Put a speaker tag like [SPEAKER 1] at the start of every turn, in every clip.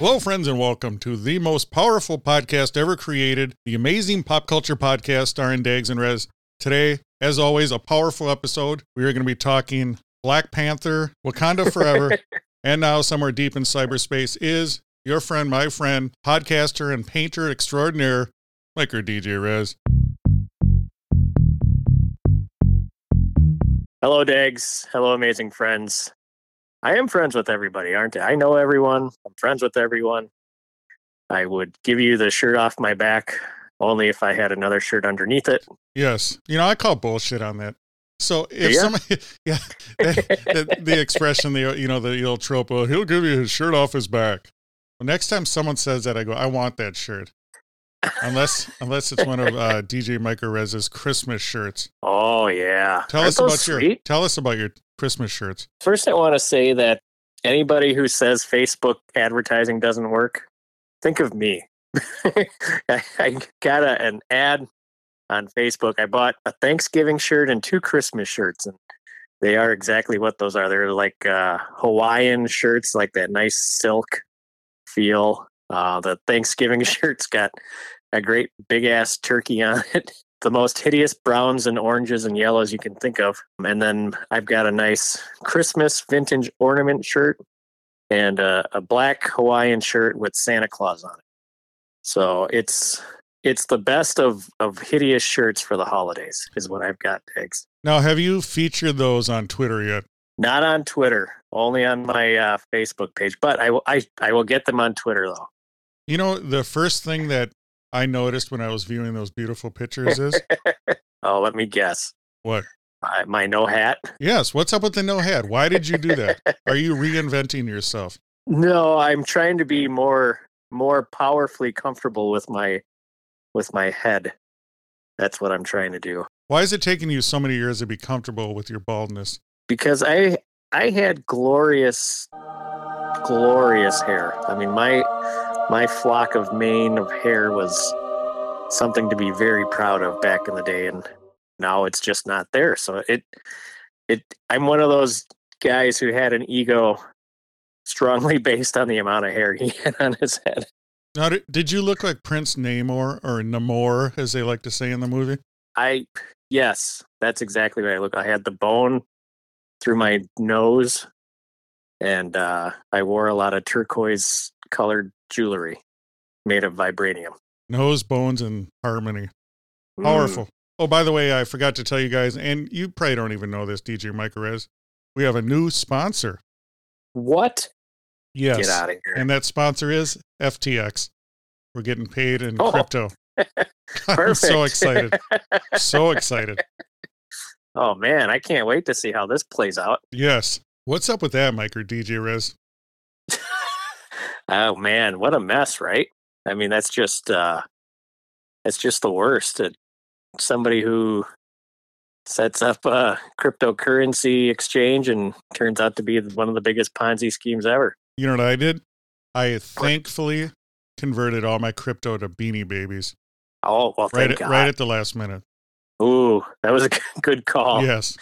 [SPEAKER 1] Hello, friends, and welcome to the most powerful podcast ever created, the amazing pop culture podcast starring Dags and Rez. Today, as always, a powerful episode. We are going to be talking Black Panther, Wakanda Forever, and now somewhere deep in cyberspace is your friend, my friend, podcaster and painter extraordinaire, Miker DJ Rez.
[SPEAKER 2] Hello, Dags. Hello, amazing friends. I am friends with everybody, aren't I? I know everyone. I'm friends with everyone. I would give you the shirt off my back only if I had another shirt underneath it.
[SPEAKER 1] Yes. You know, I call bullshit on that. So if
[SPEAKER 2] Yeah?
[SPEAKER 1] somebody, yeah, the, the expression, the you know, the old trope, well, he'll give you his shirt off his back. Well, next time someone says that, I go, I want that shirt. Unless, unless it's one of uh, DJ Micro Rez's Christmas shirts.
[SPEAKER 2] Oh yeah.
[SPEAKER 1] Tell
[SPEAKER 2] Aren't
[SPEAKER 1] us about your, tell us about your Christmas shirts.
[SPEAKER 2] First, I want to say that anybody who says Facebook advertising doesn't work, think of me. I, got a, an ad on Facebook. I bought a Thanksgiving shirt and two Christmas shirts, and they are exactly what those are. They're like uh, Hawaiian shirts, like that nice silk feel. Uh, the Thanksgiving shirt's got a great big ass turkey on it. The most hideous browns and oranges and yellows you can think of. And then I've got a nice Christmas vintage ornament shirt and a, a black Hawaiian shirt with Santa Claus on it. So it's it's the best of of hideous shirts for the holidays is what I've got, Diggs.
[SPEAKER 1] Now, have you featured those on Twitter yet?
[SPEAKER 2] Not on Twitter, only on my uh, Facebook page. But I will I, I will get them on Twitter though.
[SPEAKER 1] You know, the first thing that I noticed when I was viewing those beautiful pictures is
[SPEAKER 2] Oh, let me guess.
[SPEAKER 1] what?
[SPEAKER 2] My, my no hat.
[SPEAKER 1] Yes. What's up with the no hat? Why did you do that? Are you reinventing yourself?
[SPEAKER 2] No, I'm trying to be more more powerfully comfortable with my with my head. That's what I'm trying to do.
[SPEAKER 1] Why is it taking you so many years to be comfortable with your baldness?
[SPEAKER 2] Because I I had glorious glorious hair. I mean my my flock of mane of hair was something to be very proud of back in the day and now it's just not there. So it it I'm one of those guys who had an ego strongly based on the amount of hair he had on his head.
[SPEAKER 1] Now, did, did you look like Prince Namor or Namor, as they like to say in the movie?
[SPEAKER 2] I yes, that's exactly what I look. I had the bone through my nose, and uh, I wore a lot of turquoise colored jewelry made of vibranium.
[SPEAKER 1] Nose, bones, and harmony.
[SPEAKER 2] Mm.
[SPEAKER 1] Powerful. Oh, by the way, I forgot to tell you guys, and you probably don't even know this, DJ Microrez. We have a new sponsor.
[SPEAKER 2] What?
[SPEAKER 1] Yes.
[SPEAKER 2] Get out of here!
[SPEAKER 1] And that sponsor is FTX. We're getting paid in
[SPEAKER 2] Oh,
[SPEAKER 1] crypto. I'm so excited. So excited.
[SPEAKER 2] oh man, I can't wait to see how this plays out.
[SPEAKER 1] Yes. What's up with that, Mike or DJ Rez?
[SPEAKER 2] Oh man, what a mess, right? I mean, that's just uh that's just the worst. Uh, somebody who sets up a cryptocurrency exchange and turns out to be one of the biggest Ponzi schemes ever.
[SPEAKER 1] You know what I did? I thankfully converted all my crypto to beanie babies
[SPEAKER 2] Oh well,
[SPEAKER 1] right at,
[SPEAKER 2] God.
[SPEAKER 1] right at the last minute.
[SPEAKER 2] Ooh, that was a good call.
[SPEAKER 1] Yes.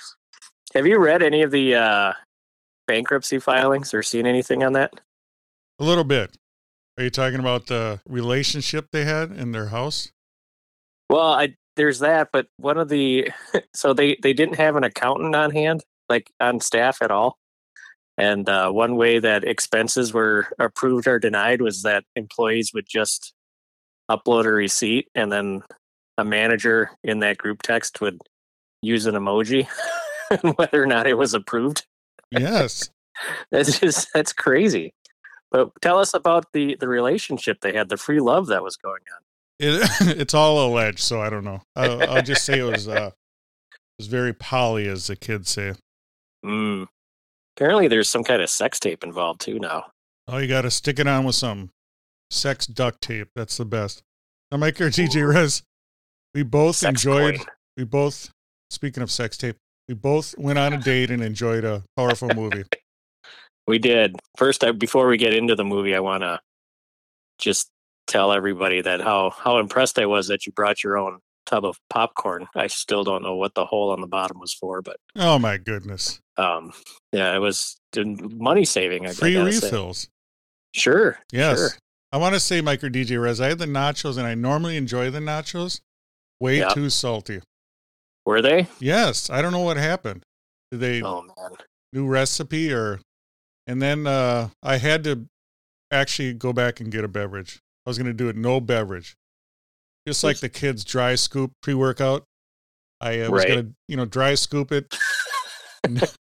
[SPEAKER 2] Have you read any of the uh, bankruptcy filings or seen anything on that?
[SPEAKER 1] A little bit. Are you talking about the relationship they had in their house?
[SPEAKER 2] Well, I there's that, but one of the so they they didn't have an accountant on hand, like on staff at all. And uh, one way that expenses were approved or denied was that employees would just upload a receipt, and then a manager in that group text would use an emoji, whether or not it was approved.
[SPEAKER 1] Yes.
[SPEAKER 2] That's just that's crazy. But tell us about the the relationship they had, the free love that was going on.
[SPEAKER 1] It, it's all alleged, so I don't know. I'll, I'll just say it was uh, it was very poly, as the kids say.
[SPEAKER 2] Mm. Apparently, there's some kind of sex tape involved too now.
[SPEAKER 1] Oh, you got to stick it on with some sex duct tape. That's the best. Now, Mike or TJ Rez, we both
[SPEAKER 2] Sex
[SPEAKER 1] enjoyed.
[SPEAKER 2] coin.
[SPEAKER 1] We both, speaking of sex tape, we both went on a date and enjoyed a powerful movie.
[SPEAKER 2] We did. First, I, before we get into the movie, I want to just tell everybody that how how impressed I was that you brought your own tub of popcorn. I still don't know what the hole on the bottom was for, but
[SPEAKER 1] Oh my goodness!
[SPEAKER 2] um, yeah, it was money saving. I, I
[SPEAKER 1] Free
[SPEAKER 2] say.
[SPEAKER 1] refills.
[SPEAKER 2] Sure.
[SPEAKER 1] Yes.
[SPEAKER 2] Sure.
[SPEAKER 1] I want to say, Mike or DJ Rez, I had the nachos, and I normally enjoy the nachos. Way
[SPEAKER 2] Yeah.
[SPEAKER 1] too salty.
[SPEAKER 2] Were they?
[SPEAKER 1] Yes, I don't know what happened. Did they
[SPEAKER 2] Oh man.
[SPEAKER 1] new recipe or? And then uh, I had to actually go back and get a beverage. I was going to do it no beverage, just like the kids dry scoop pre workout. I uh, was
[SPEAKER 2] Right.
[SPEAKER 1] going to you know dry scoop it.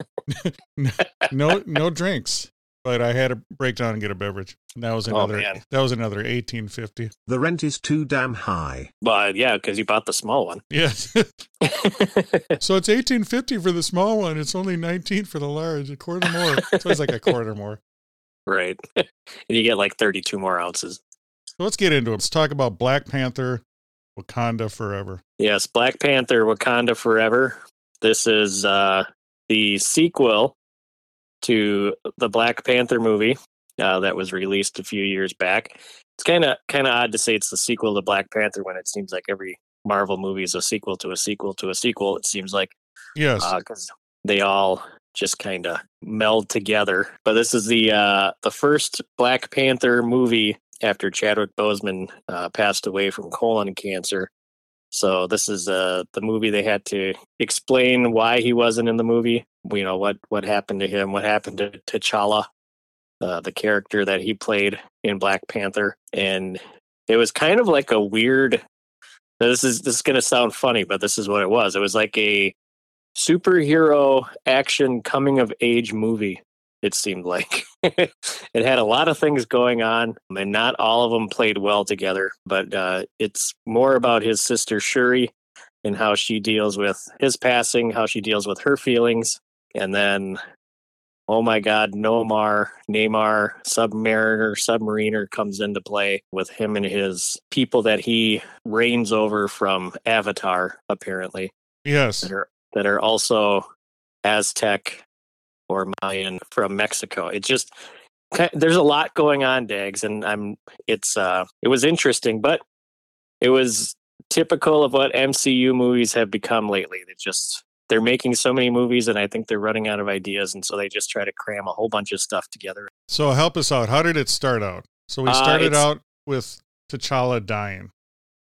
[SPEAKER 1] no no drinks, but I had to break down and get a beverage. And that was
[SPEAKER 2] Oh,
[SPEAKER 1] another
[SPEAKER 2] man.
[SPEAKER 1] that was another eighteen fifty.
[SPEAKER 3] The rent is too damn high.
[SPEAKER 2] But yeah, because you bought the small one.
[SPEAKER 1] Yes. so it's eighteen fifty for the small one. It's only nineteen for the large. A quarter more. So it's like a quarter more.
[SPEAKER 2] right. and you get like 32 more ounces.
[SPEAKER 1] So let's get into it. Let's talk about Black Panther, Wakanda Forever.
[SPEAKER 2] Yes, Black Panther Wakanda Forever. This is uh, the sequel to the Black Panther movie uh, that was released a few years back. It's kind of kind of odd to say it's the sequel to Black Panther when it seems like every Marvel movie is a sequel to a sequel to a sequel. It seems like
[SPEAKER 1] Yes.
[SPEAKER 2] because they all just kind of meld together. But this is the uh, the first Black Panther movie after Chadwick Boseman uh, passed away from colon cancer. So this is uh, the movie they had to explain why he wasn't in the movie. You know what what happened to him, what happened to T'Challa, uh, the character that he played in Black Panther, and it was kind of like a weird. This is this is going to sound funny, but this is what it was. It was like a superhero action coming of age movie it seemed like it had a lot of things going on and not all of them played well together but uh, it's more about his sister shuri and how she deals with his passing how she deals with her feelings and then oh my god nomar neymar submariner submariner comes into play with him and his people that he reigns over from avatar apparently
[SPEAKER 1] yes.
[SPEAKER 2] that are that are also Aztec or Mayan from Mexico. It just there's a lot going on, Dags, and I'm it's uh it was interesting, but it was typical of what MCU movies have become lately. They just they're making so many movies and I think they're running out of ideas and so they just try to cram a whole bunch of stuff together.
[SPEAKER 1] So help us out. How did it start out? So we
[SPEAKER 2] Uh,
[SPEAKER 1] started
[SPEAKER 2] it's-
[SPEAKER 1] out with T'Challa dying,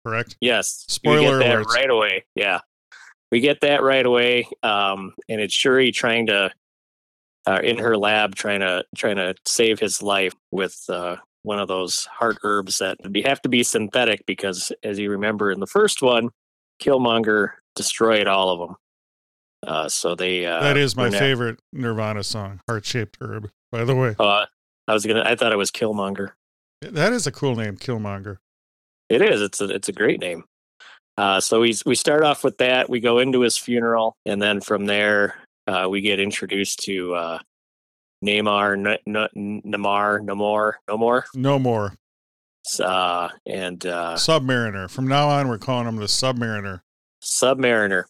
[SPEAKER 1] correct?
[SPEAKER 2] Yes.
[SPEAKER 1] Spoiler
[SPEAKER 2] we get that
[SPEAKER 1] alerts.
[SPEAKER 2] right away. Yeah. We get that right away. Um, and it's Shuri trying to uh, in her lab trying to trying to save his life with uh, one of those heart herbs that have to be synthetic because as you remember in the first one, Killmonger destroyed all of them. Uh, so they uh,
[SPEAKER 1] that is my favorite Nirvana song, Heart Shaped Herb, by the way.
[SPEAKER 2] Uh, I was gonna. I thought it was Killmonger.
[SPEAKER 1] That is a cool name, Killmonger.
[SPEAKER 2] It is. It's a it's a great name. Uh, so we we start off with that. We go into his funeral, and then from there uh, we get introduced to uh, Neymar, N- N- Namar, Namor, Namor,
[SPEAKER 1] No more.
[SPEAKER 2] uh, and uh,
[SPEAKER 1] Submariner. From now on, we're calling him the Submariner.
[SPEAKER 2] Submariner.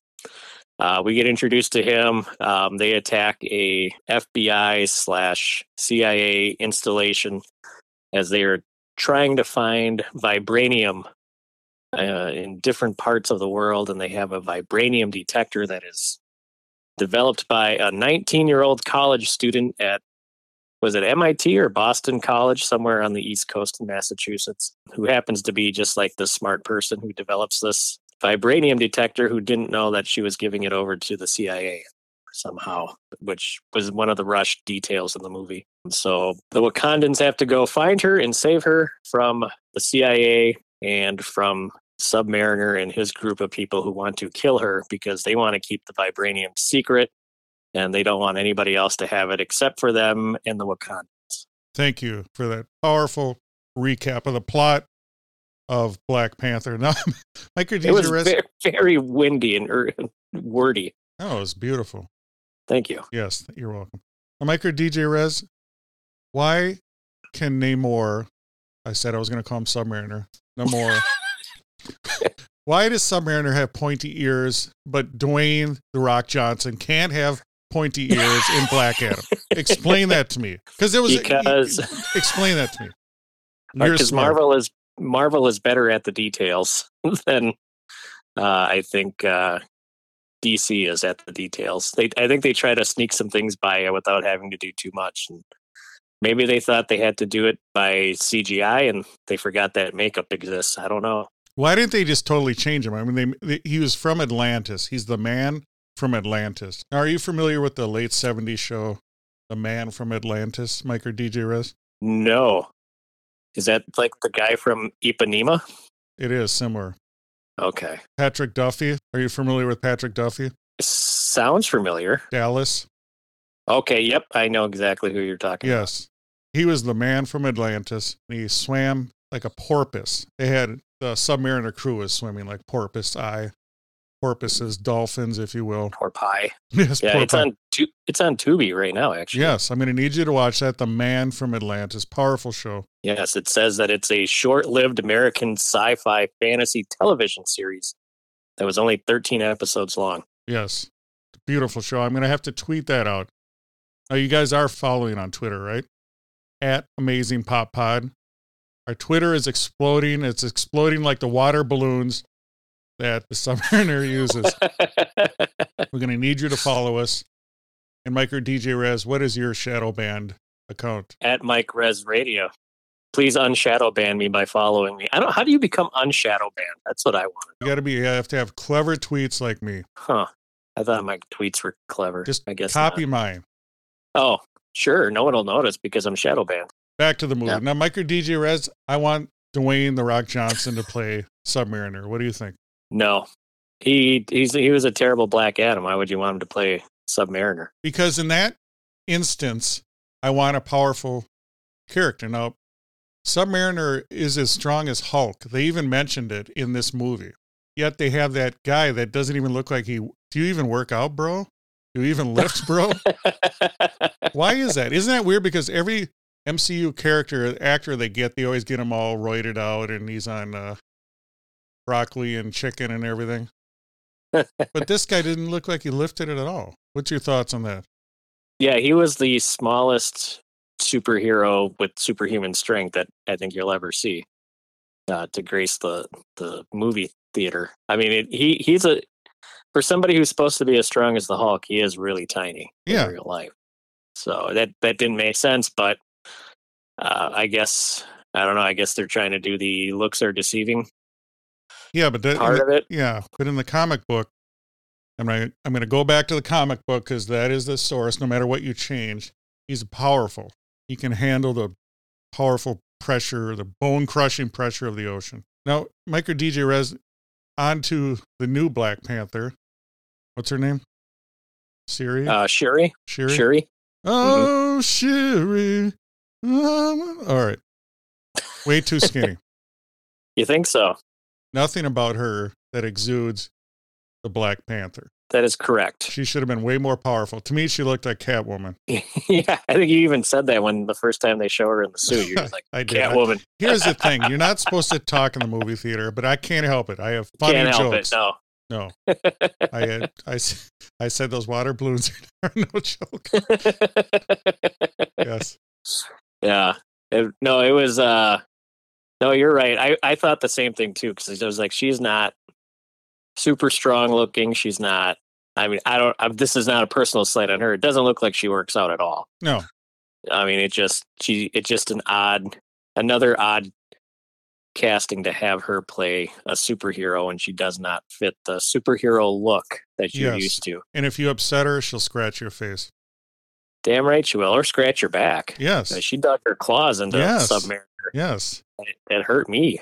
[SPEAKER 2] Uh, we get introduced to him. Um, they attack a FBI slash CIA installation as they are trying to find vibranium uh, in different parts of the world, and they have a vibranium detector that is developed by a 19 year old college student at was it MIT or Boston College, somewhere on the East Coast in Massachusetts, who happens to be just like the smart person who develops this vibranium detector who didn't know that she was giving it over to the CIA somehow, which was one of the rushed details in the movie. So the Wakandans have to go find her and save her from the CIA and from Submariner and his group of people who want to kill her because they want to keep the vibranium secret and they don't want anybody else to have it except for them and the Wakandans.
[SPEAKER 1] Thank you for that powerful recap of the plot of Black Panther. Now, Micro
[SPEAKER 2] It was very, very windy and er, wordy.
[SPEAKER 1] Oh, it was beautiful.
[SPEAKER 2] Thank you.
[SPEAKER 1] Yes, you're welcome. Micro DJ Rez, why can Namor, I said I was going to call him Submariner, Namor, why does Submariner have pointy ears, but Dwayne The Rock Johnson can't have pointy ears in Black Adam? Explain that to me. Because it was,
[SPEAKER 2] Because
[SPEAKER 1] explain that to me.
[SPEAKER 2] Because. Marvel is Marvel is better at the details than uh, I think uh, DC is at the details. They I think they try to sneak some things by without having to do too much. And maybe they thought they had to do it by CGI, and they forgot that makeup exists. I don't know.
[SPEAKER 1] Why didn't they just totally change him? I mean, they, they, he was from Atlantis. He's the man from Atlantis. Now, are you familiar with the late 70s show, The Man from Atlantis, Mike or DJ Rez?
[SPEAKER 2] No, is that like the guy from Ipanema?
[SPEAKER 1] It is similar.
[SPEAKER 2] Okay,
[SPEAKER 1] Patrick Duffy. Are you familiar with Patrick Duffy?
[SPEAKER 2] sounds familiar.
[SPEAKER 1] Dallas?
[SPEAKER 2] Okay, yep, I know exactly who you're talking. about.
[SPEAKER 1] Yes. He was the man from Atlantis. And he swam like a porpoise. They had the Submariner crew was swimming like porpoise eye. Porpoises, dolphins, if you will.
[SPEAKER 2] Poor pie.
[SPEAKER 1] Yes,
[SPEAKER 2] Yeah, it's on tu- it's on Tubi right now. Actually,
[SPEAKER 1] Yes, I'm going to need you to watch that. The Man from Atlantis. Powerful show.
[SPEAKER 2] Yes, it says that it's a short-lived American sci-fi fantasy television series that was only 13 episodes long.
[SPEAKER 1] Yes. Beautiful show. I'm going to have to tweet that out. Now, you guys are following on Twitter, right? At Amazing Pop Pod. Our Twitter is exploding. It's exploding like the water balloons that the Submariner uses. We're going to need you to follow us. And Micro DJ Rez, what is your shadow band account?
[SPEAKER 2] At Mike Rez Radio. Please unshadow ban me by following me. I don't. How do you become unshadow banned? That's what I want.
[SPEAKER 1] You got to be, you have to have clever tweets like me.
[SPEAKER 2] Huh? I thought my tweets were clever.
[SPEAKER 1] Just
[SPEAKER 2] I guess.
[SPEAKER 1] copy
[SPEAKER 2] not.
[SPEAKER 1] mine.
[SPEAKER 2] Oh, sure. No one will notice because I'm shadow banned.
[SPEAKER 1] Back to the movie.
[SPEAKER 2] Yeah.
[SPEAKER 1] Now, Micro DJ Rez, I want Dwayne The Rock Johnson to play Submariner. What do you think?
[SPEAKER 2] No, he he's he was a terrible Black Adam. Why would you want him to play Submariner?
[SPEAKER 1] because in that instance, I want a powerful character. Now, Submariner is as strong as Hulk. They even mentioned it in this movie. Yet they have that guy that doesn't even look like he. Do you even work out, bro? Do you even lift, bro? Why is that? Isn't that weird? Because every MCU character, actor they get, they always get him all roided out and he's on uh, broccoli and chicken and everything. but this guy didn't look like he lifted it at all. What's your thoughts on that?
[SPEAKER 2] Yeah, he was the smallest superhero with superhuman strength that I think you'll ever see uh, to grace the the movie theater. I mean, it, he he's a for somebody who's supposed to be as strong as the Hulk, he is really tiny
[SPEAKER 1] Yeah.
[SPEAKER 2] in real life. So that that didn't make sense, but uh, I guess I don't know. I guess they're trying to do the looks are deceiving
[SPEAKER 1] Yeah, but that,
[SPEAKER 2] part of it.
[SPEAKER 1] yeah, but in the comic book, I'm going I'm going to go back to the comic book because that is the source. No matter what you change, he's powerful. He can handle the powerful pressure, the bone crushing pressure of the ocean. Now, Micro DJ Rez, on to the new Black Panther. What's her name? Siri.
[SPEAKER 2] Uh, Sherry.
[SPEAKER 1] Sherry.
[SPEAKER 2] Shuri.
[SPEAKER 1] Oh, Sherry. Um, all right. Way too skinny.
[SPEAKER 2] You think so?
[SPEAKER 1] Nothing about her that exudes the Black Panther.
[SPEAKER 2] That is correct.
[SPEAKER 1] She should have been way more powerful. To me, she looked like Catwoman.
[SPEAKER 2] yeah, I think you even said that when the first time they show her in the suit. You're like
[SPEAKER 1] I
[SPEAKER 2] Catwoman.
[SPEAKER 1] Here's the thing: you're not supposed to talk in the movie theater, but I can't help it. I have funny
[SPEAKER 2] Can't help
[SPEAKER 1] jokes.
[SPEAKER 2] it. No.
[SPEAKER 1] No, I had I, I said those water balloons are no joke. Yes,
[SPEAKER 2] yeah. It- no, it was. uh No, you're right. I I thought the same thing too because I was like, she's not super strong looking. She's not. I mean, I don't. I, this is not a personal slight on her. It doesn't look like she works out at all.
[SPEAKER 1] no,
[SPEAKER 2] I mean, it just she. It's just an odd, another odd casting to have her play a superhero and she does not fit the superhero look that you're
[SPEAKER 1] Yes.
[SPEAKER 2] used to.
[SPEAKER 1] and if you upset her, she'll scratch your face.
[SPEAKER 2] Damn right she will, or scratch your back.
[SPEAKER 1] Yes,
[SPEAKER 2] She dug her claws into
[SPEAKER 1] Yes.
[SPEAKER 2] Submariner.
[SPEAKER 1] Yes.
[SPEAKER 2] It, hurt me.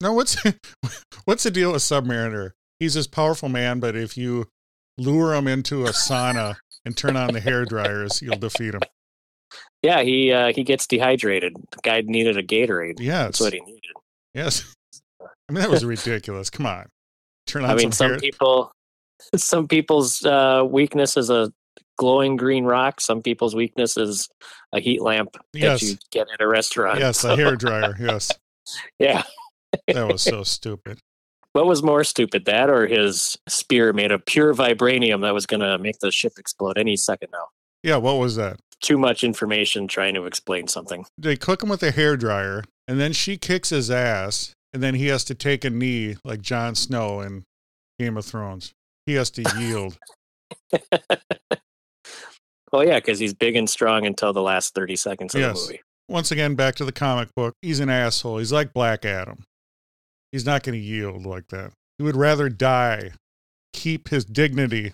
[SPEAKER 1] Now, what's what's the deal with Submariner? He's this powerful man, but if you lure him into a sauna and turn on the hair dryers, you'll defeat him.
[SPEAKER 2] Yeah, he uh, he gets dehydrated. The guy needed a Gatorade.
[SPEAKER 1] Yes.
[SPEAKER 2] That's what he needed.
[SPEAKER 1] Yes. I mean, that was ridiculous. Come on. Turn on
[SPEAKER 2] I mean,
[SPEAKER 1] some
[SPEAKER 2] some people, some people's uh, weakness is a glowing green rock. Some people's weakness is a heat lamp that you get at a restaurant.
[SPEAKER 1] Yes, a hair dryer. Yes.
[SPEAKER 2] Yeah.
[SPEAKER 1] That was so stupid.
[SPEAKER 2] What was more stupid, that or his spear made of pure vibranium that was going to make the ship explode any second now?
[SPEAKER 1] Yeah, what was that?
[SPEAKER 2] Too much information trying to explain something.
[SPEAKER 1] They cook him with a hair dryer, and then she kicks his ass, and then he has to take a knee like Jon Snow in Game of Thrones. He has to yield.
[SPEAKER 2] Oh yeah, because he's big and strong until the last thirty seconds of
[SPEAKER 1] Yes.
[SPEAKER 2] the movie.
[SPEAKER 1] Once again, back to the comic book. He's an asshole. He's like Black Adam. He's not going to yield like that. He would rather die, keep his dignity,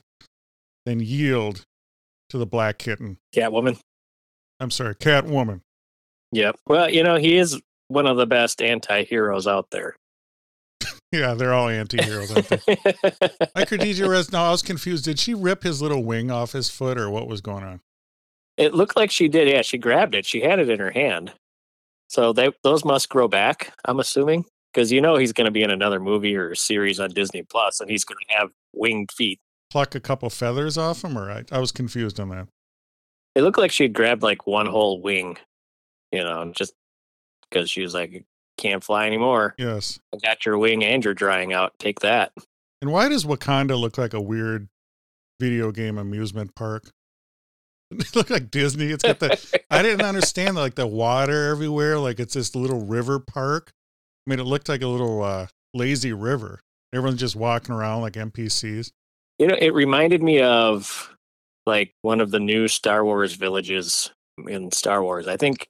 [SPEAKER 1] than yield to the black kitten.
[SPEAKER 2] Catwoman.
[SPEAKER 1] I'm sorry, Catwoman.
[SPEAKER 2] Yep. Well, you know he is one of the best anti-heroes out there.
[SPEAKER 1] Yeah, they're all anti-heroes. aren't they? Like Khadija no, I was confused. Did she rip his little wing off his foot, or what was going on?
[SPEAKER 2] it looked like she did. Yeah, she grabbed it. She had it in her hand. So they those must grow back. I'm assuming because you know he's going to be in another movie or series on Disney Plus, and he's going to have winged feet.
[SPEAKER 1] Pluck a couple feathers off him, or I, I was confused on that.
[SPEAKER 2] It looked like she had grabbed like one whole wing, you know, just because she was like, "Can't fly anymore.
[SPEAKER 1] Yes.
[SPEAKER 2] I got your wing and you're drying out. Take that."
[SPEAKER 1] And why does Wakanda look like a weird video game amusement park? It look like Disney. It's got the. I didn't understand like the water everywhere. Like it's this little river park. I mean, it looked like a little uh, lazy river. Everyone's just walking around like NPCs.
[SPEAKER 2] You know, it reminded me of like one of the new Star Wars villages in Star Wars. I think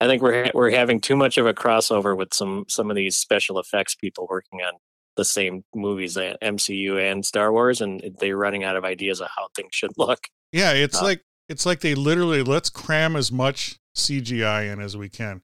[SPEAKER 2] I think we're ha- we're having too much of a crossover with some some of these special effects people working on the same movies at MCU and Star Wars and they're running out of ideas of how things should look.
[SPEAKER 1] Yeah, it's
[SPEAKER 2] Uh,
[SPEAKER 1] like it's like they literally let's cram as much CGI in as we can.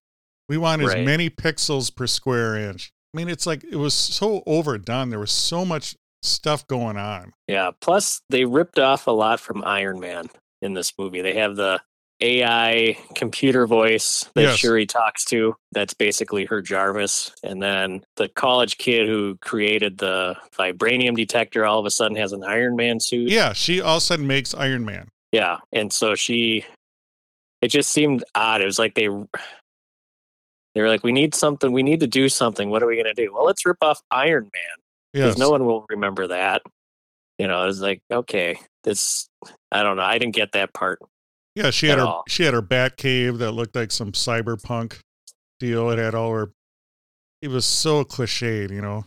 [SPEAKER 1] We want as
[SPEAKER 2] Right.
[SPEAKER 1] many pixels per square inch. I mean, it's like it was so overdone. There was so much stuff going on.
[SPEAKER 2] Yeah, plus they ripped off a lot from Iron Man in this movie. They have the AI computer voice that
[SPEAKER 1] Yes.
[SPEAKER 2] Shuri talks to. That's basically her Jarvis. And then the college kid who created the vibranium detector all of a sudden has an Iron Man suit.
[SPEAKER 1] Yeah, she all of a sudden makes Iron Man.
[SPEAKER 2] Yeah. And so she, it just seemed odd. It was like they, they were like, we need something. We need to do something. What are we going to do? Well, let's rip off Iron Man because
[SPEAKER 1] Yes.
[SPEAKER 2] no one will remember that. You know, it was like, okay, this, I don't know. I didn't get that part.
[SPEAKER 1] Yeah, she had her
[SPEAKER 2] all.
[SPEAKER 1] she had her bat cave that looked like some cyberpunk deal. It had all her it was so cliched, you know.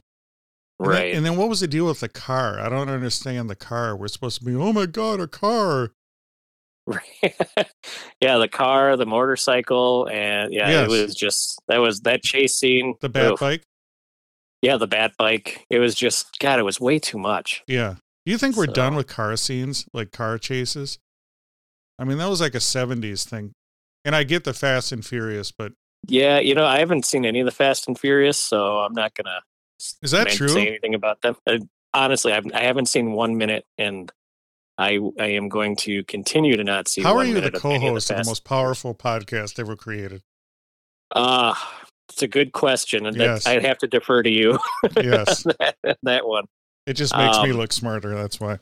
[SPEAKER 1] And then-
[SPEAKER 2] Right.
[SPEAKER 1] and then what was the deal with the car? I don't understand the car. We're supposed to be, oh my god, a car.
[SPEAKER 2] Right. yeah, the car, the motorcycle, and yeah,
[SPEAKER 1] Yes.
[SPEAKER 2] it was just that was that chase scene.
[SPEAKER 1] The bat
[SPEAKER 2] oof.
[SPEAKER 1] bike.
[SPEAKER 2] Yeah, the bat bike. It was just God, it was way too much.
[SPEAKER 1] Yeah. Do you think we're done with car scenes, like car chases? I mean, that was like a 70s thing. And I get the Fast and Furious, but
[SPEAKER 2] Yeah, you know, I haven't seen any of the Fast and Furious, so I'm not gonna
[SPEAKER 1] is that true?
[SPEAKER 2] say anything about them. Uh, honestly, I've, I haven't seen one minute, and I I am going to continue to not see.
[SPEAKER 1] How are you the
[SPEAKER 2] minute of any of
[SPEAKER 1] co-host of the most powerful podcast ever created?
[SPEAKER 2] Uh, it's a good question, and
[SPEAKER 1] Yes.
[SPEAKER 2] I'd have to defer to you.
[SPEAKER 1] Yes.
[SPEAKER 2] that, that one.
[SPEAKER 1] It just makes me
[SPEAKER 2] Um,
[SPEAKER 1] look smarter. That's why.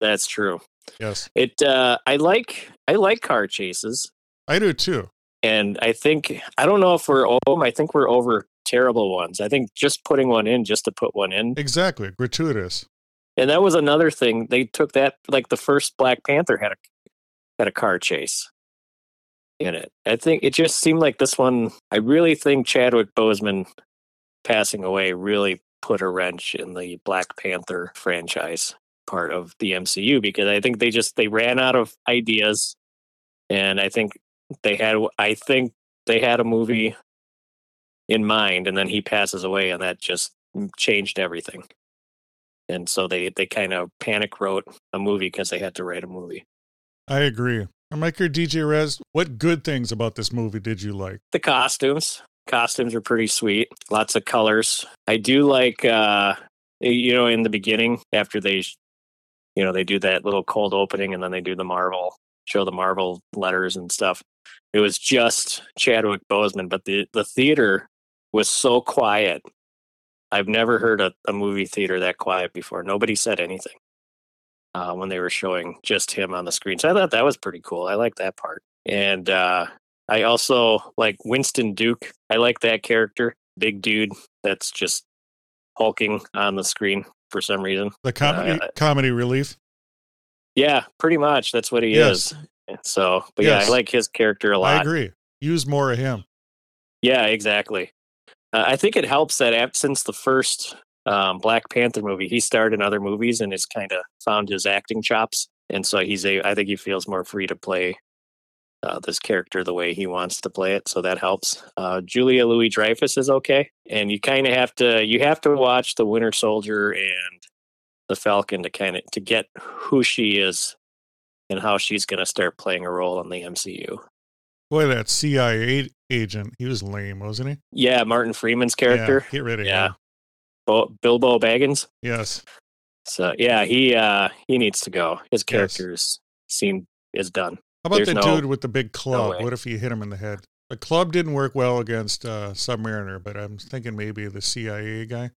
[SPEAKER 2] That's true.
[SPEAKER 1] Yes.
[SPEAKER 2] It. Uh, I like I like car chases.
[SPEAKER 1] I do too.
[SPEAKER 2] And I think I don't know if we're over. I think we're over terrible ones. I think just putting one in just to put one in,
[SPEAKER 1] Exactly. Gratuitous.
[SPEAKER 2] and that was another thing. They took that like the first Black Panther had a had a car chase in it. I think it just seemed like this one. I really think Chadwick Boseman passing away really put a wrench in the Black Panther franchise part of the MCU because I think they just they ran out of ideas, and I think they had I think they had a movie in mind, and then he passes away, and that just changed everything. And so they they kind of panic wrote a movie because they had to write a movie.
[SPEAKER 1] I agree. I'm like your DJ Rez. What good things about this movie did you like?
[SPEAKER 2] The costumes, costumes are pretty sweet. Lots of colors. I do like, uh, you know, in the beginning after they, you know, they do that little cold opening and then they do the Marvel show the Marvel letters and stuff. It was just Chadwick Boseman, but the the theater was so quiet. I've never heard a, a movie theater that quiet before. Nobody said anything uh, when they were showing just him on the screen. So I thought that was pretty cool. I like that part. And uh, I also like Winston Duke. I like that character, big dude that's just hulking on the screen for some reason.
[SPEAKER 1] The comedy
[SPEAKER 2] Uh,
[SPEAKER 1] comedy relief.
[SPEAKER 2] Yeah, pretty much. That's what he
[SPEAKER 1] Yes.
[SPEAKER 2] is. So, but yeah, I like his character a lot.
[SPEAKER 1] I agree. Use more of him.
[SPEAKER 2] Yeah, exactly. Uh, I think it helps that since the first um, Black Panther movie, he starred in other movies and has kind of found his acting chops, and so he's a. I think he feels more free to play uh, this character the way he wants to play it, so that helps. Uh, Julia Louis Dreyfus is okay, and you kind of have to you have to watch the Winter Soldier and the Falcon to kind of to get who she is and how she's going to start playing a role in the MCU.
[SPEAKER 1] Boy, that CIA agent, he was lame, wasn't he?
[SPEAKER 2] Yeah, Martin Freeman's character.
[SPEAKER 1] Yeah, get rid of
[SPEAKER 2] Yeah.
[SPEAKER 1] him.
[SPEAKER 2] Bo- Bilbo Baggins.
[SPEAKER 1] Yes.
[SPEAKER 2] So yeah, he uh he needs to go. His
[SPEAKER 1] Yes.
[SPEAKER 2] character's scene is done.
[SPEAKER 1] How about
[SPEAKER 2] There's
[SPEAKER 1] the
[SPEAKER 2] no-
[SPEAKER 1] dude with the big club?
[SPEAKER 2] way.
[SPEAKER 1] what if you hit him in the head? The club didn't work well against uh, Submariner, but I'm thinking maybe the CIA guy.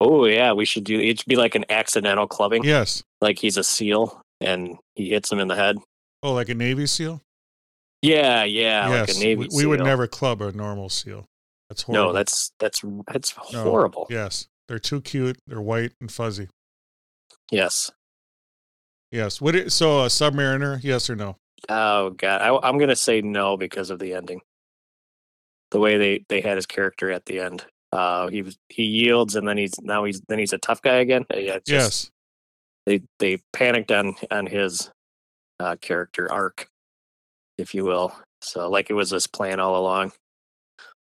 [SPEAKER 2] Oh yeah, we should do. It should be like an accidental clubbing,
[SPEAKER 1] Yes.
[SPEAKER 2] like he's a seal and he hits him in the head.
[SPEAKER 1] Oh, like a Navy SEAL?
[SPEAKER 2] Yeah, yeah,
[SPEAKER 1] yes.
[SPEAKER 2] like a navy.
[SPEAKER 1] we, we would never club a normal SEAL. That's horrible.
[SPEAKER 2] No, that's that's that's
[SPEAKER 1] No.
[SPEAKER 2] horrible.
[SPEAKER 1] Yes. They're too cute. They're white and fuzzy.
[SPEAKER 2] Yes.
[SPEAKER 1] Yes. Would it, so a Submariner? Yes or no?
[SPEAKER 2] Oh god, I, I'm gonna say no because of the ending. The way they they had his character at the end. Uh, he was he yields and then he's now he's then he's a tough guy again. Uh, Yeah, just-
[SPEAKER 1] yes.
[SPEAKER 2] they they panicked on on his uh, character arc, if you will. So like it was this plan all along.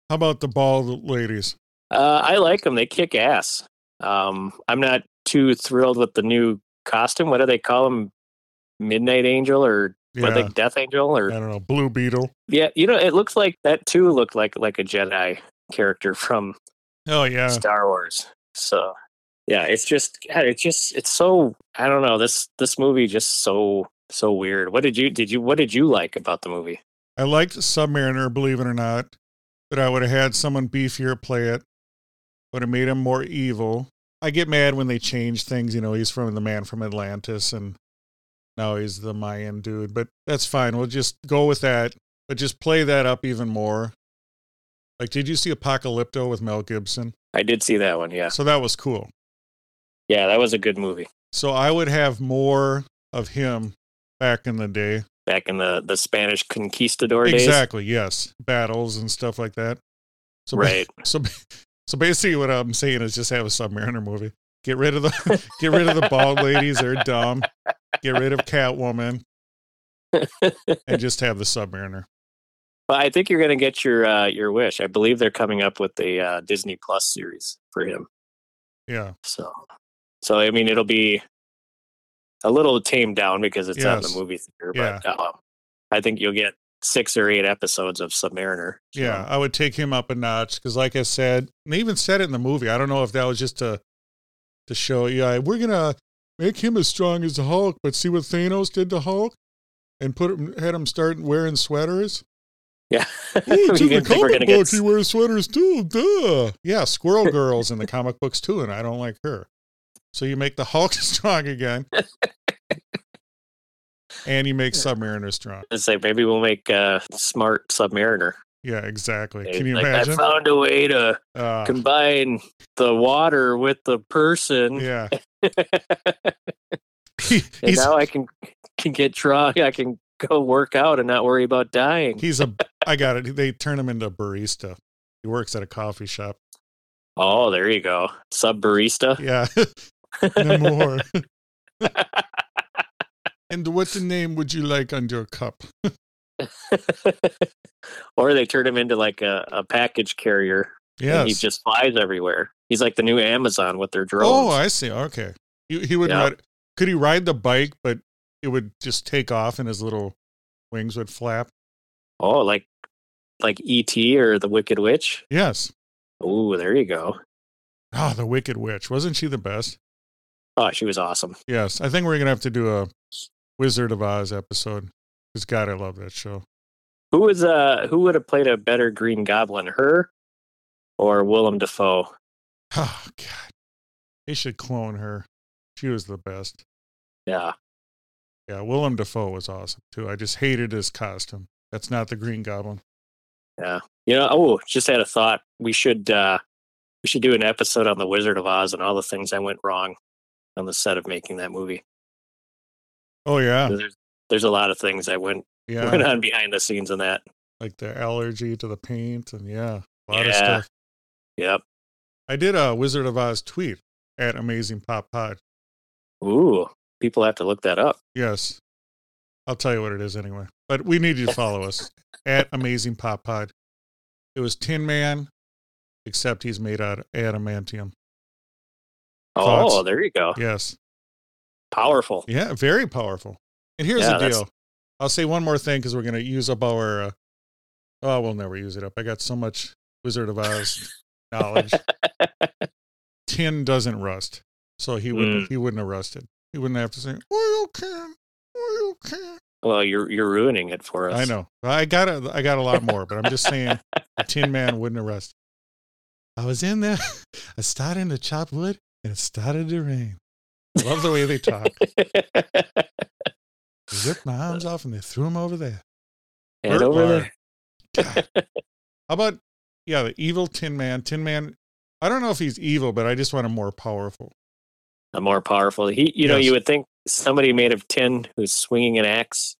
[SPEAKER 1] How about the bald ladies?
[SPEAKER 2] Uh, I like them. They kick ass. Um, I'm not too thrilled with the new costume. What do they call them? Midnight Angel or
[SPEAKER 1] Yeah.
[SPEAKER 2] they Death Angel or I
[SPEAKER 1] don't know. Blue Beetle.
[SPEAKER 2] yeah, you know, it looks like that too. Looked like like a Jedi character from
[SPEAKER 1] Oh, yeah.
[SPEAKER 2] Star Wars. So yeah, it's just God, it's just it's so I don't know this this movie just so so weird. What did you did you what did you like about the movie?
[SPEAKER 1] I liked Submariner, believe it or not, but I would have had someone beefier play it. Would have made him more evil. I get mad when they change things. You know, he's from the man from Atlantis, and now he's the Mayan dude. But that's fine. We'll just go with that. But just play that up even more. Like, did you see Apocalypto with Mel Gibson?
[SPEAKER 2] I did see that one. Yeah,
[SPEAKER 1] So that was cool.
[SPEAKER 2] yeah, that was a good movie
[SPEAKER 1] So I would have more of him back in the day.
[SPEAKER 2] back in the the Spanish conquistador days.
[SPEAKER 1] Exactly. Yes, battles and stuff like that. So
[SPEAKER 2] Right.
[SPEAKER 1] So so basically, what I'm saying is just have a Submariner movie. Get rid of the get rid of the bald ladies. They're dumb. Get rid of Catwoman and just have the Submariner.
[SPEAKER 2] But I think you're going to get your uh, your wish. I believe they're coming up with a uh, Disney Plus series for him.
[SPEAKER 1] Yeah.
[SPEAKER 2] So, so I mean, it'll be a little tamed down because it's on
[SPEAKER 1] Yes.
[SPEAKER 2] the movie theater.
[SPEAKER 1] Yeah.
[SPEAKER 2] But uh, I think you'll get six or eight episodes of Submariner. So,
[SPEAKER 1] Yeah, I would take him up a notch because, like I said, they even said it in the movie. I don't know if that was just to to show. Yeah, we're gonna make him as strong as the Hulk, but see what Thanos did to Hulk, and put him had him start wearing sweaters.
[SPEAKER 2] yeah.
[SPEAKER 1] In the
[SPEAKER 2] didn't think we're
[SPEAKER 1] comic book.
[SPEAKER 2] get
[SPEAKER 1] He wears sweaters too. Duh. Yeah, Squirrel Girl's in the comic books too, and I don't like her. So you make the Hulk strong again, and you make Submariner strong.
[SPEAKER 2] It's like maybe we'll make uh, smart Submariner.
[SPEAKER 1] Yeah, exactly. Can you
[SPEAKER 2] like,
[SPEAKER 1] imagine?
[SPEAKER 2] I found a way to
[SPEAKER 1] Uh,
[SPEAKER 2] combine the water with the person,
[SPEAKER 1] yeah. He-
[SPEAKER 2] and now I can can get drunk. I can go work out and not worry about dying.
[SPEAKER 1] he's a. I got it. They turn him into a barista. He works at a coffee shop.
[SPEAKER 2] Oh, there you go, sub barista.
[SPEAKER 1] Yeah, no more. and what's the name would you like on your cup?
[SPEAKER 2] or they turn him into like a, a package carrier. Yeah, he just flies everywhere. He's like the new Amazon with their drones.
[SPEAKER 1] Oh, I see. Okay. He, he would
[SPEAKER 2] Yeah.
[SPEAKER 1] ride. Could he ride the bike, but it would just take off and his little wings would flap?
[SPEAKER 2] oh, like like E.T. or the Wicked Witch.
[SPEAKER 1] Yes.
[SPEAKER 2] Oh, there you go.
[SPEAKER 1] Ah, the Wicked Witch. Wasn't she the best?
[SPEAKER 2] Oh, she was awesome.
[SPEAKER 1] Yes. I think we're gonna have to do a Wizard of Oz episode. Because God, I love that show.
[SPEAKER 2] Who was uh who would have played a better Green Goblin, her or Willem Dafoe?
[SPEAKER 1] Oh God, they should clone her. She was the best.
[SPEAKER 2] Yeah.
[SPEAKER 1] Yeah, Willem Dafoe was awesome too. I just hated his costume. That's not the Green Goblin.
[SPEAKER 2] Yeah. You know, oh, just had a thought. We should uh we should do an episode on the Wizard of Oz and all the things I went wrong on the set of making that movie.
[SPEAKER 1] Oh yeah,
[SPEAKER 2] There's there's a lot of things I went
[SPEAKER 1] yeah,
[SPEAKER 2] went on behind the scenes in that.
[SPEAKER 1] like the allergy to the paint and yeah, a lot of
[SPEAKER 2] Yeah.
[SPEAKER 1] stuff.
[SPEAKER 2] Yep.
[SPEAKER 1] I did a Wizard of Oz tweet at Amazing Pop Pod.
[SPEAKER 2] Ooh. People have to look that up.
[SPEAKER 1] Yes, I'll tell you what it is anyway. But we need you to follow us at Amazing Pop Pod. It was Tin Man, except he's made out of adamantium.
[SPEAKER 2] Oh,
[SPEAKER 1] Thoughts?
[SPEAKER 2] there you go.
[SPEAKER 1] Yes,
[SPEAKER 2] Powerful.
[SPEAKER 1] yeah, very powerful. And here's
[SPEAKER 2] Yeah,
[SPEAKER 1] the deal. I'll say one more thing because we're going to use up our. Uh, oh, we'll never use it up. I got so much Wizard of Oz knowledge. Tin doesn't rust, so he wouldn't. He wouldn't have rusted. He wouldn't have to say, "Oh, you can, you can."
[SPEAKER 2] Well, you're you're ruining it for us.
[SPEAKER 1] I know. I got a, I got a lot more, but I'm just saying the Tin Man wouldn't have rusted. I was in there. I started to chop wood, and it started to rain. I love the way they talk. Ripped my arms off and they threw them over there.
[SPEAKER 2] and
[SPEAKER 1] Burt
[SPEAKER 2] over there.
[SPEAKER 1] How about yeah, the evil Tin Man? Tin Man. I don't know if he's evil, but I just want him more powerful.
[SPEAKER 2] A more powerful. He, you know, you would think somebody made of tin who's swinging an axe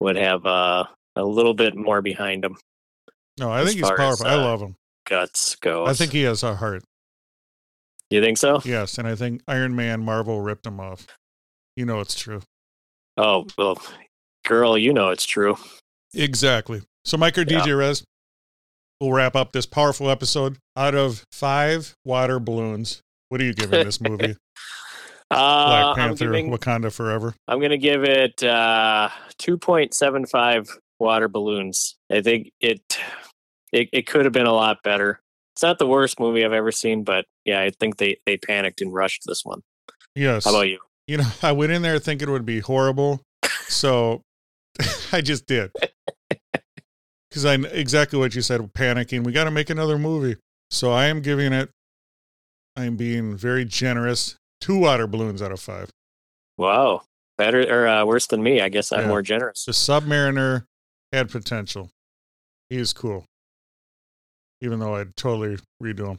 [SPEAKER 2] would have uh, a little bit more behind him.
[SPEAKER 1] No, I think he's
[SPEAKER 2] far as,
[SPEAKER 1] powerful. I
[SPEAKER 2] uh,
[SPEAKER 1] love him.
[SPEAKER 2] Guts goes.
[SPEAKER 1] I think he has a heart.
[SPEAKER 2] You think so?
[SPEAKER 1] Yes, and I think Iron Man Marvel ripped him off. You know it's true.
[SPEAKER 2] Oh well, girl, you know it's true.
[SPEAKER 1] Exactly. So, Mike or
[SPEAKER 2] Yeah.
[SPEAKER 1] DJ Rez, we'll wrap up this powerful episode. Out of five water balloons, what are you giving this movie?
[SPEAKER 2] Uh,
[SPEAKER 1] Black Panther,
[SPEAKER 2] giving,
[SPEAKER 1] Wakanda Forever.
[SPEAKER 2] I'm going to give it uh, 2.75 water balloons. I think it, it it could have been a lot better. It's not the worst movie I've ever seen, but yeah, I think they they panicked and rushed this one.
[SPEAKER 1] Yes.
[SPEAKER 2] How about you?
[SPEAKER 1] You know, I went in there thinking it would be horrible. So I just did. Because I exactly what you said, panicking. We got to make another movie. So I am giving it, I'm being very generous, two water balloons out of five.
[SPEAKER 2] Wow, better or uh, worse than me? I guess I'm
[SPEAKER 1] Yeah.
[SPEAKER 2] more generous.
[SPEAKER 1] The Submariner had potential. He is cool. Even though I'd totally redo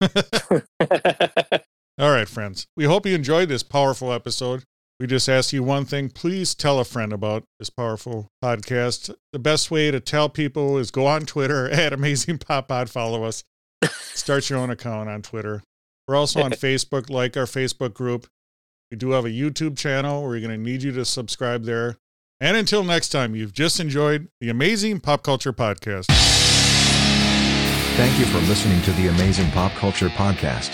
[SPEAKER 1] him. All right, friends. We hope you enjoyed this powerful episode. We just ask you one thing. Please tell a friend about this powerful podcast. The best way to tell people is go on Twitter at Amazing Pop Pod. Follow us. Start your own account on Twitter. We're also on Facebook. Like our Facebook group. We do have a YouTube channel. We're going to need you to subscribe there. And until next time, you've just enjoyed the Amazing Pop Culture Podcast.
[SPEAKER 4] Thank you for listening to the Amazing Pop Culture Podcast.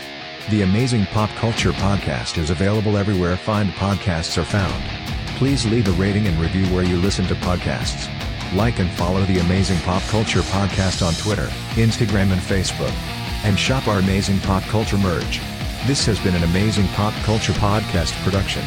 [SPEAKER 4] The Amazing Pop Culture Podcast is available everywhere fine podcasts are found. Please leave a rating and review where you listen to podcasts. Like and follow the Amazing Pop Culture Podcast on Twitter, Instagram, and Facebook. And shop our Amazing Pop Culture merch. This has been an Amazing Pop Culture Podcast production.